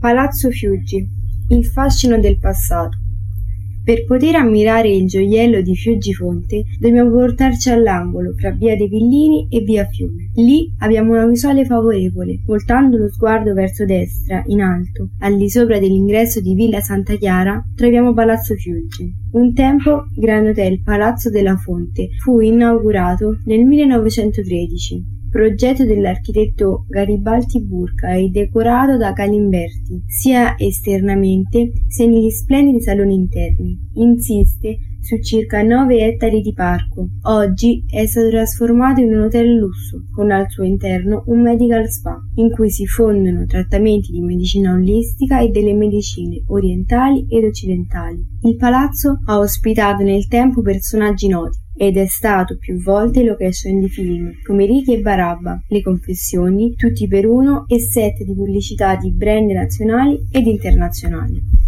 Palazzo Fiuggi. Il fascino del passato. Per poter ammirare il gioiello di Fiuggi Fonte dobbiamo portarci all'angolo fra via dei Villini e via Fiume. Lì abbiamo una visuale favorevole. Voltando lo sguardo verso destra, in alto, al di sopra dell'ingresso di Villa Santa Chiara, troviamo Palazzo Fiuggi. Un tempo Grand Hotel Palazzo della Fonte fu inaugurato nel 1913 progetto dell'architetto Garibaldi Burca e decorato da Galimberti, sia esternamente sia negli splendidi saloni interni. Insiste su circa 9 ettari di parco. Oggi è stato trasformato in un hotel lusso, con al suo interno un medical spa, in cui si fondono trattamenti di medicina olistica e delle medicine orientali ed occidentali. Il palazzo ha ospitato nel tempo personaggi noti, ed è stato più volte location di film come Ricky e Barabba, Le Confessioni, Tutti per uno e set di pubblicità di brand nazionali ed internazionali.